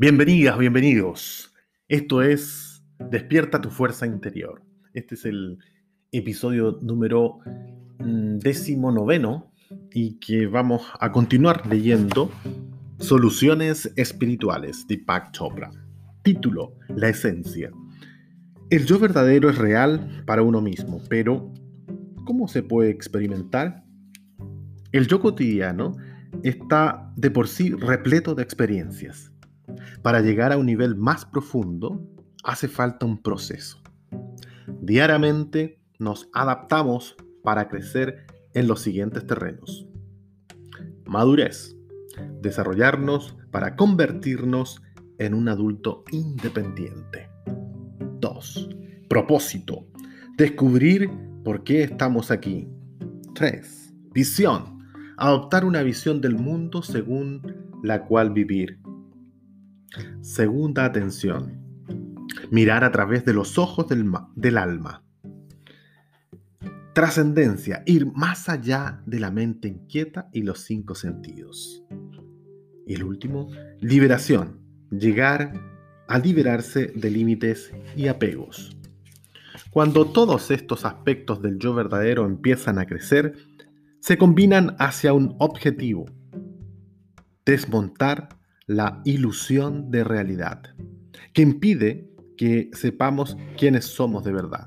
Bienvenidas, bienvenidos. Esto es Despierta tu fuerza interior. Este es el episodio número mm, décimo noveno y que vamos a continuar leyendo Soluciones Espirituales de Pak Chopra. Título, La Esencia. El yo verdadero es real para uno mismo, pero ¿cómo se puede experimentar? El yo cotidiano está de por sí repleto de experiencias para llegar a un nivel más profundo hace falta un proceso. Diariamente nos adaptamos para crecer en los siguientes terrenos. Madurez. Desarrollarnos para convertirnos en un adulto independiente. 2. Propósito. Descubrir por qué estamos aquí. 3. Visión. Adoptar una visión del mundo según la cual vivir. Segunda atención. Mirar a través de los ojos del, alma. Trascendencia. Ir más allá de la mente inquieta y los cinco sentidos. Y el último, liberación. Llegar a liberarse de límites y apegos. Cuando todos estos aspectos del yo verdadero empiezan a crecer, se combinan hacia un objetivo. Desmontar la ilusión de realidad, que impide que sepamos quiénes somos de verdad.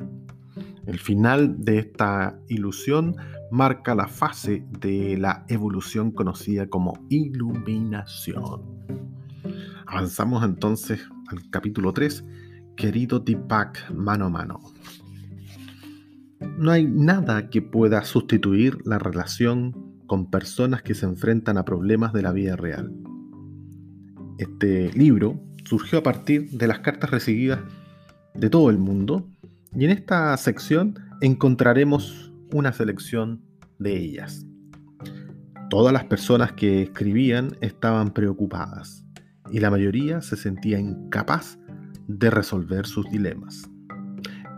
El final de esta ilusión marca la fase de la evolución conocida como iluminación. Avanzamos entonces al capítulo 3, querido Deepak mano a mano. No hay nada que pueda sustituir la relación con personas que se enfrentan a problemas de la vida real. Este libro surgió a partir de las cartas recibidas de todo el mundo y en esta sección encontraremos una selección de ellas. Todas las personas que escribían estaban preocupadas y la mayoría se sentía incapaz de resolver sus dilemas.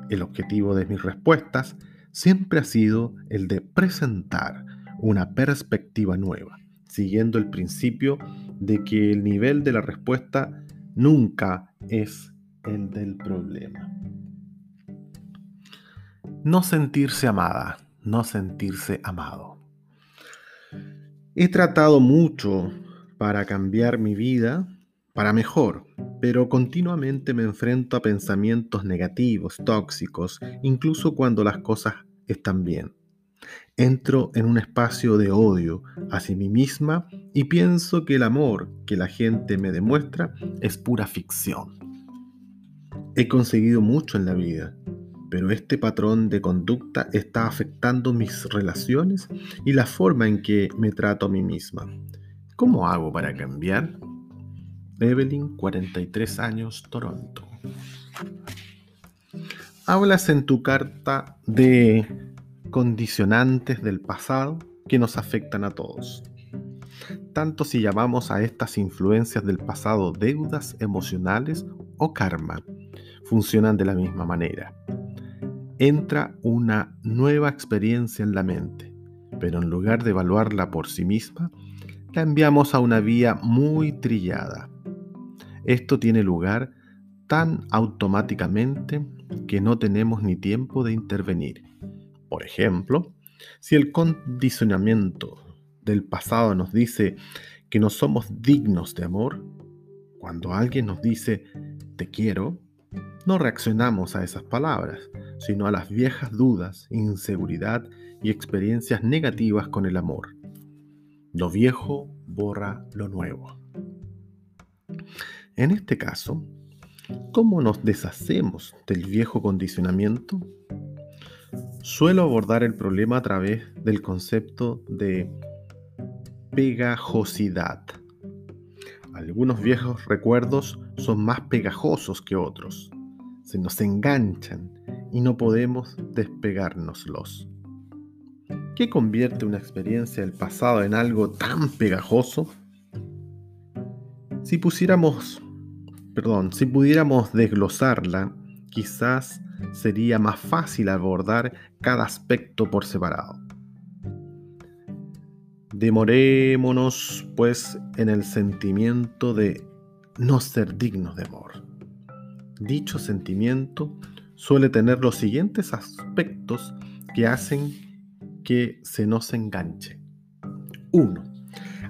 El objetivo de mis respuestas siempre ha sido el de presentar una perspectiva nueva, siguiendo el principio de que el nivel de la respuesta nunca es el del problema. No sentirse amada, no sentirse amado. He tratado mucho para cambiar mi vida para mejor, pero continuamente me enfrento a pensamientos negativos, tóxicos, incluso cuando las cosas están bien. Entro en un espacio de odio hacia mí misma y pienso que el amor que la gente me demuestra es pura ficción. He conseguido mucho en la vida, pero este patrón de conducta está afectando mis relaciones y la forma en que me trato a mí misma. ¿Cómo hago para cambiar? Evelyn, 43 años, Toronto. Hablas en tu carta de condicionantes del pasado que nos afectan a todos. Tanto si llamamos a estas influencias del pasado deudas emocionales o karma, funcionan de la misma manera. Entra una nueva experiencia en la mente, pero en lugar de evaluarla por sí misma, la enviamos a una vía muy trillada. Esto tiene lugar tan automáticamente que no tenemos ni tiempo de intervenir. Por ejemplo, si el condicionamiento del pasado nos dice que no somos dignos de amor, cuando alguien nos dice te quiero, no reaccionamos a esas palabras, sino a las viejas dudas, inseguridad y experiencias negativas con el amor. Lo viejo borra lo nuevo. En este caso, ¿cómo nos deshacemos del viejo condicionamiento? Suelo abordar el problema a través del concepto de pegajosidad. Algunos viejos recuerdos son más pegajosos que otros. Se nos enganchan y no podemos despegárnoslos. ¿Qué convierte una experiencia del pasado en algo tan pegajoso? Si pusiéramos, perdón, si pudiéramos desglosarla, quizás sería más fácil abordar cada aspecto por separado. Demorémonos, pues, en el sentimiento de no ser dignos de amor. Dicho sentimiento suele tener los siguientes aspectos que hacen que se nos enganche. 1.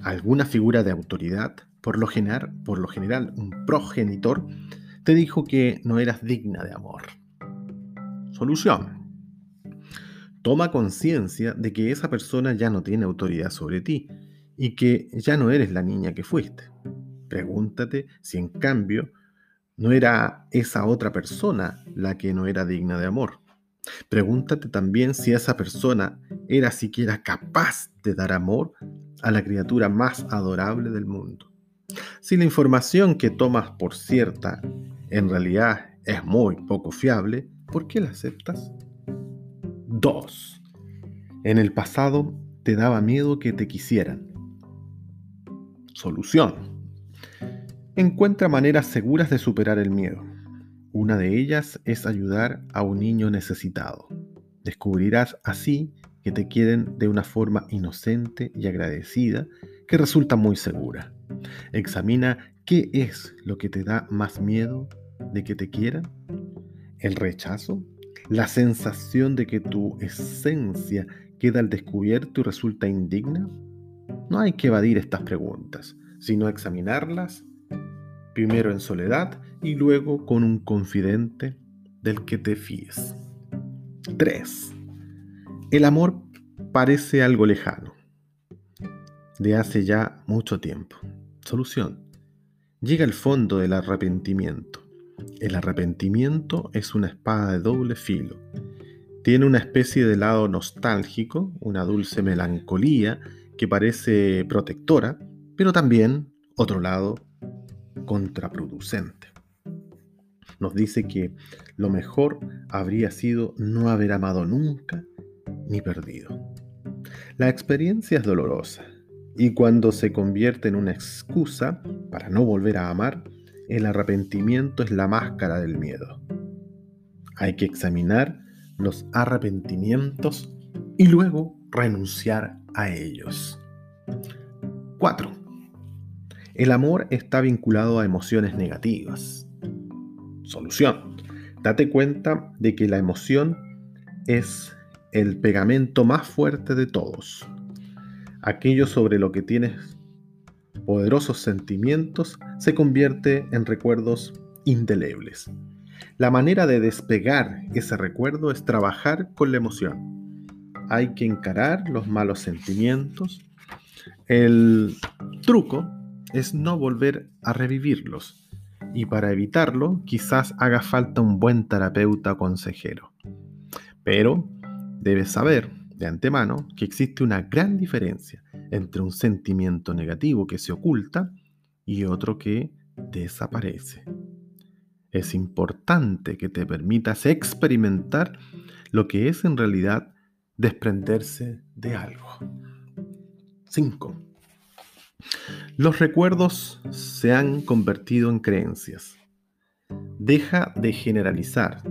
Alguna figura de autoridad, por lo, general, por lo general un progenitor, te dijo que no eras digna de amor. Solución. Toma conciencia de que esa persona ya no tiene autoridad sobre ti y que ya no eres la niña que fuiste. Pregúntate si en cambio no era esa otra persona la que no era digna de amor. Pregúntate también si esa persona era siquiera capaz de dar amor a la criatura más adorable del mundo. Si la información que tomas por cierta en realidad es muy poco fiable, ¿por qué la aceptas? 2. En el pasado te daba miedo que te quisieran. Solución. Encuentra maneras seguras de superar el miedo. Una de ellas es ayudar a un niño necesitado. Descubrirás así que te quieren de una forma inocente y agradecida que resulta muy segura. Examina qué es lo que te da más miedo de que te quieran. ¿El rechazo? ¿La sensación de que tu esencia queda al descubierto y resulta indigna? No hay que evadir estas preguntas, sino examinarlas primero en soledad y luego con un confidente del que te fíes. 3. El amor parece algo lejano, de hace ya mucho tiempo. Solución. Llega al fondo del arrepentimiento. El arrepentimiento es una espada de doble filo. Tiene una especie de lado nostálgico, una dulce melancolía que parece protectora, pero también otro lado contraproducente. Nos dice que lo mejor habría sido no haber amado nunca ni perdido. La experiencia es dolorosa y cuando se convierte en una excusa para no volver a amar, el arrepentimiento es la máscara del miedo. Hay que examinar los arrepentimientos y luego renunciar a ellos. 4. El amor está vinculado a emociones negativas. Solución. Date cuenta de que la emoción es el pegamento más fuerte de todos. Aquello sobre lo que tienes poderosos sentimientos se convierte en recuerdos indelebles. La manera de despegar ese recuerdo es trabajar con la emoción. Hay que encarar los malos sentimientos. El truco es no volver a revivirlos. Y para evitarlo, quizás haga falta un buen terapeuta consejero. Pero debes saber de antemano que existe una gran diferencia entre un sentimiento negativo que se oculta y otro que desaparece. Es importante que te permitas experimentar lo que es en realidad desprenderse de algo. 5. Los recuerdos se han convertido en creencias. Deja de generalizar.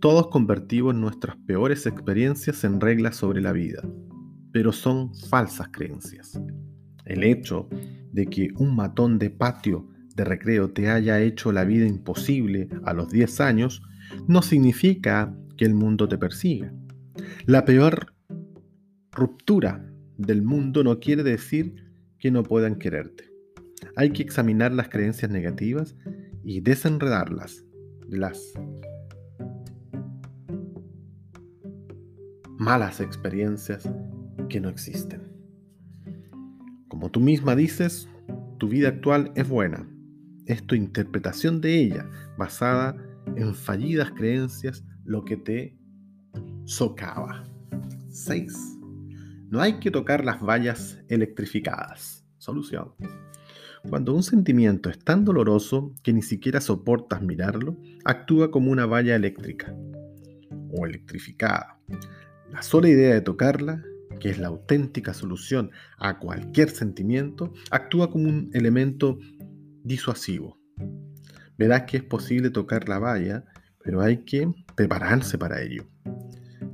Todos convertimos nuestras peores experiencias en reglas sobre la vida, pero son falsas creencias. El hecho de que un matón de patio de recreo te haya hecho la vida imposible a los 10 años no significa que el mundo te persiga. La peor ruptura del mundo no quiere decir que no puedan quererte. Hay que examinar las creencias negativas y desenredarlas las malas experiencias que no existen. Como tú misma dices, tu vida actual es buena. Es tu interpretación de ella, basada en fallidas creencias, lo que te socava. 6. No hay que tocar las vallas electrificadas. Solución. Cuando un sentimiento es tan doloroso que ni siquiera soportas mirarlo, actúa como una valla eléctrica o electrificada. La sola idea de tocarla, que es la auténtica solución a cualquier sentimiento, actúa como un elemento disuasivo. Verás que es posible tocar la valla, pero hay que prepararse para ello.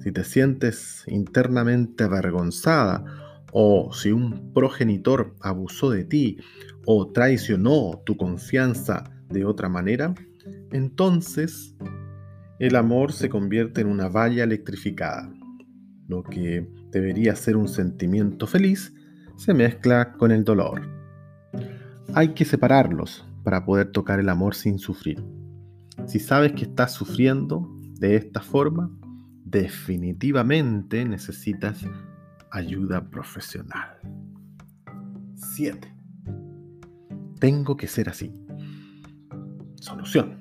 Si te sientes internamente avergonzada o si un progenitor abusó de ti o traicionó tu confianza de otra manera, entonces el amor se convierte en una valla electrificada. Lo que debería ser un sentimiento feliz se mezcla con el dolor. Hay que separarlos para poder tocar el amor sin sufrir. Si sabes que estás sufriendo de esta forma, definitivamente necesitas ayuda profesional. 7. Tengo que ser así. Solución.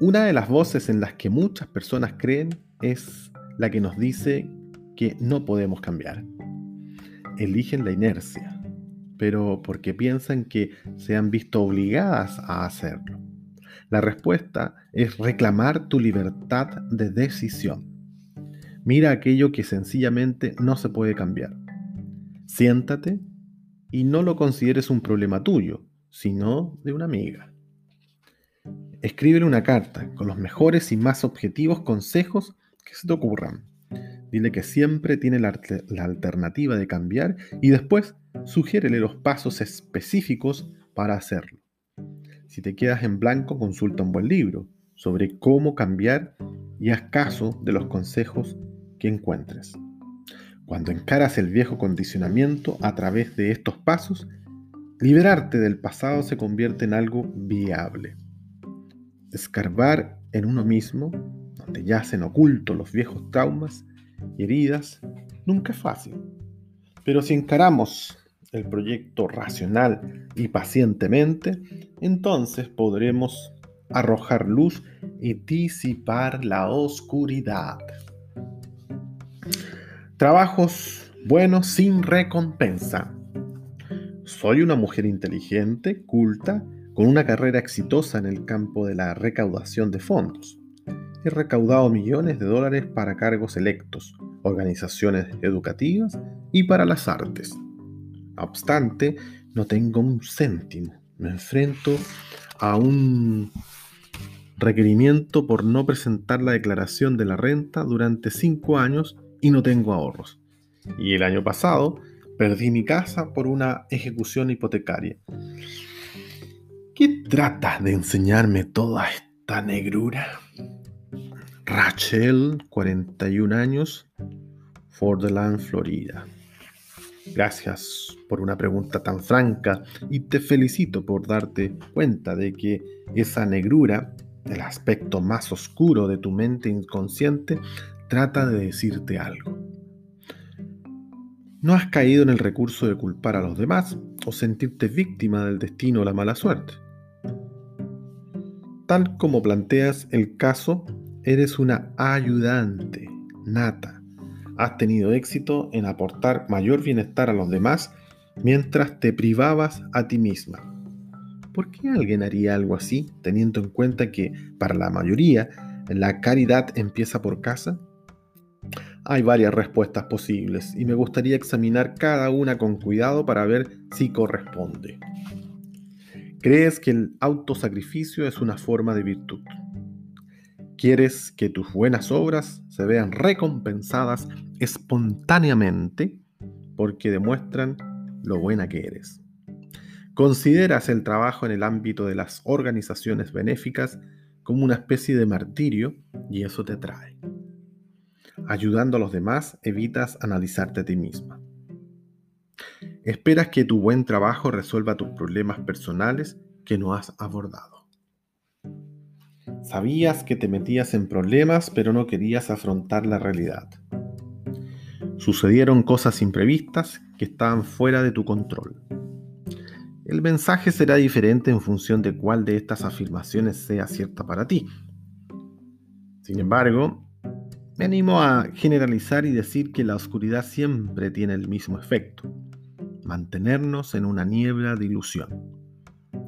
Una de las voces en las que muchas personas creen es la que nos dice que no podemos cambiar. Eligen la inercia, pero porque piensan que se han visto obligadas a hacerlo. La respuesta es reclamar tu libertad de decisión. Mira aquello que sencillamente no se puede cambiar. Siéntate y no lo consideres un problema tuyo, sino de una amiga. Escríbele una carta con los mejores y más objetivos consejos que se te ocurran. Dile que siempre tiene la, alternativa de cambiar y después sugiérele los pasos específicos para hacerlo. Si te quedas en blanco, consulta un buen libro sobre cómo cambiar y haz caso de los consejos que encuentres. Cuando encaras el viejo condicionamiento a través de estos pasos, liberarte del pasado se convierte en algo viable. Escarbar en uno mismo, donde yacen ocultos los viejos traumas y heridas, nunca es fácil. Pero si encaramos el proyecto racional y pacientemente, entonces podremos arrojar luz y disipar la oscuridad. Trabajos buenos sin recompensa. Soy una mujer inteligente, culta, con una carrera exitosa en el campo de la recaudación de fondos. He recaudado millones de dólares para cargos electos, organizaciones educativas y para las artes. No obstante, no tengo un céntimo. Me enfrento a un requerimiento por no presentar la declaración de la renta durante cinco años y no tengo ahorros. Y el año pasado perdí mi casa por una ejecución hipotecaria. ¿Qué trata de enseñarme toda esta negrura? Rachel, 41 años, Fordland, Florida. Gracias por una pregunta tan franca y te felicito por darte cuenta de que esa negrura, el aspecto más oscuro de tu mente inconsciente, trata de decirte algo. No has caído en el recurso de culpar a los demás o sentirte víctima del destino o la mala suerte. Tal como planteas el caso, eres una ayudante nata. Has tenido éxito en aportar mayor bienestar a los demás mientras te privabas a ti misma. ¿Por qué alguien haría algo así teniendo en cuenta que para la mayoría la caridad empieza por casa? Hay varias respuestas posibles y me gustaría examinar cada una con cuidado para ver si corresponde. Crees que el autosacrificio es una forma de virtud. Quieres que tus buenas obras se vean recompensadas espontáneamente porque demuestran lo buena que eres. Consideras el trabajo en el ámbito de las organizaciones benéficas como una especie de martirio y eso te atrae. Ayudando a los demás evitas analizarte a ti misma. Esperas que tu buen trabajo resuelva tus problemas personales que no has abordado. Sabías que te metías en problemas, pero no querías afrontar la realidad. Sucedieron cosas imprevistas que estaban fuera de tu control. El mensaje será diferente en función de cuál de estas afirmaciones sea cierta para ti. Sin embargo, me animo a generalizar y decir que la oscuridad siempre tiene el mismo efecto mantenernos en una niebla de ilusión.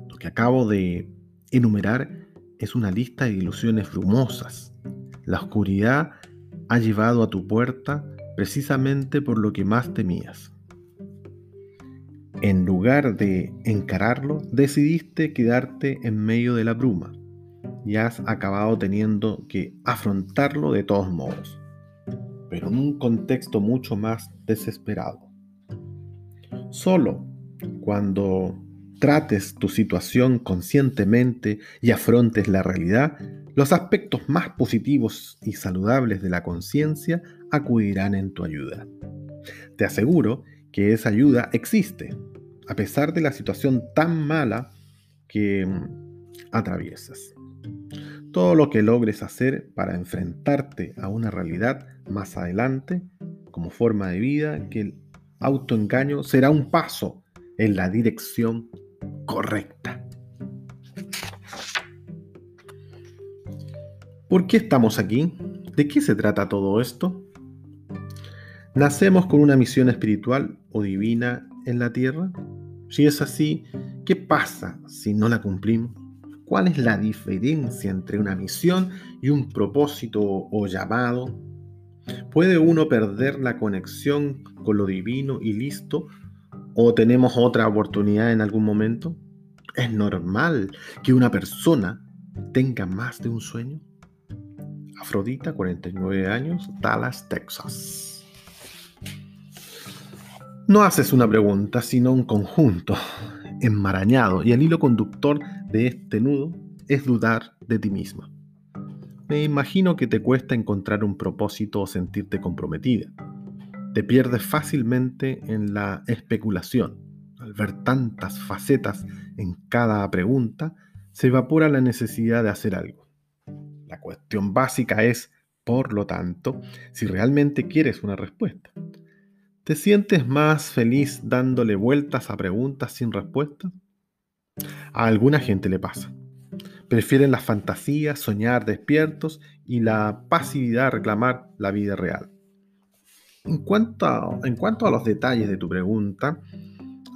Lo que acabo de enumerar es una lista de ilusiones brumosas. La oscuridad ha llevado a tu puerta precisamente por lo que más temías. En lugar de encararlo, decidiste quedarte en medio de la bruma y has acabado teniendo que afrontarlo de todos modos, pero en un contexto mucho más desesperado. Solo cuando trates tu situación conscientemente y afrontes la realidad, los aspectos más positivos y saludables de la conciencia acudirán en tu ayuda. Te aseguro que esa ayuda existe, a pesar de la situación tan mala que mm, atraviesas. Todo lo que logres hacer para enfrentarte a una realidad más adelante, como forma de vida, que el autoengaño será un paso en la dirección ¿Por qué estamos aquí? ¿De qué se trata todo esto? ¿Nacemos con una misión espiritual o divina en la tierra? Si es así, ¿qué pasa si no la cumplimos? ¿Cuál es la diferencia entre una misión y un propósito o llamado? ¿Puede uno perder la conexión con lo divino y listo ¿O tenemos otra oportunidad en algún momento? ¿Es normal que una persona tenga más de un sueño? Afrodita, 49 años, Dallas, Texas. No haces una pregunta, sino un conjunto enmarañado y el hilo conductor de este nudo es dudar de ti misma. Me imagino que te cuesta encontrar un propósito o sentirte comprometida te pierdes fácilmente en la especulación. Al ver tantas facetas en cada pregunta, se evapora la necesidad de hacer algo. La cuestión básica es, por lo tanto, si realmente quieres una respuesta. ¿Te sientes más feliz dándole vueltas a preguntas sin respuesta? A alguna gente le pasa. Prefieren las fantasías, soñar despiertos y la pasividad reclamar la vida real. En cuanto, a, los detalles de tu pregunta,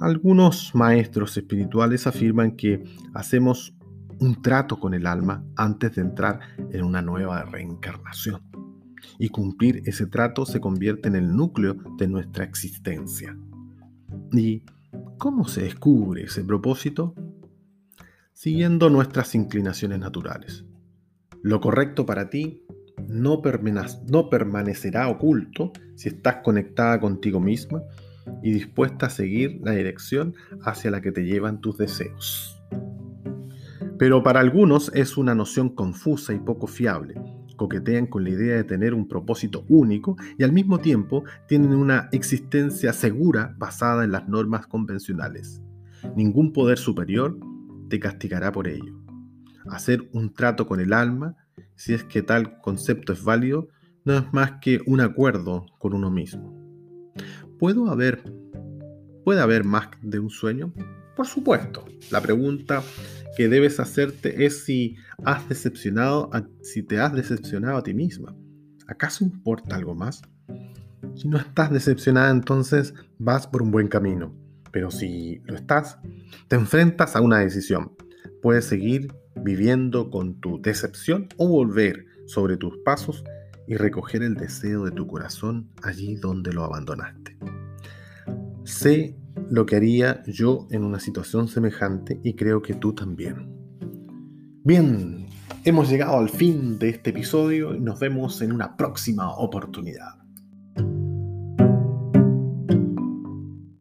algunos maestros espirituales afirman que hacemos un trato con el alma antes de entrar en una nueva reencarnación. Y cumplir ese trato se convierte en el núcleo de nuestra existencia. ¿Y cómo se descubre ese propósito? Siguiendo nuestras inclinaciones naturales. Lo correcto para ti no, permanecerá oculto si estás conectada contigo misma y dispuesta a seguir la dirección hacia la que te llevan tus deseos. Pero para algunos es una noción confusa y poco fiable. Coquetean con la idea de tener un propósito único y al mismo tiempo tienen una existencia segura basada en las normas convencionales. Ningún poder superior te castigará por ello. Hacer un trato con el alma si es que tal concepto es válido, no es más que un acuerdo con uno mismo. ¿Puedo haber, ¿Puede haber más de un sueño? Por supuesto. La pregunta que debes hacerte es si has decepcionado si te has decepcionado a ti misma. ¿Acaso importa algo más? Si no estás decepcionada, entonces vas por un buen camino. Pero si lo estás, te enfrentas a una decisión. Puedes seguir viviendo con tu decepción o volver sobre tus pasos y recoger el deseo de tu corazón allí donde lo abandonaste. Sé lo que haría yo en una situación semejante y creo que tú también. Bien, hemos llegado al fin de este episodio y nos vemos en una próxima oportunidad.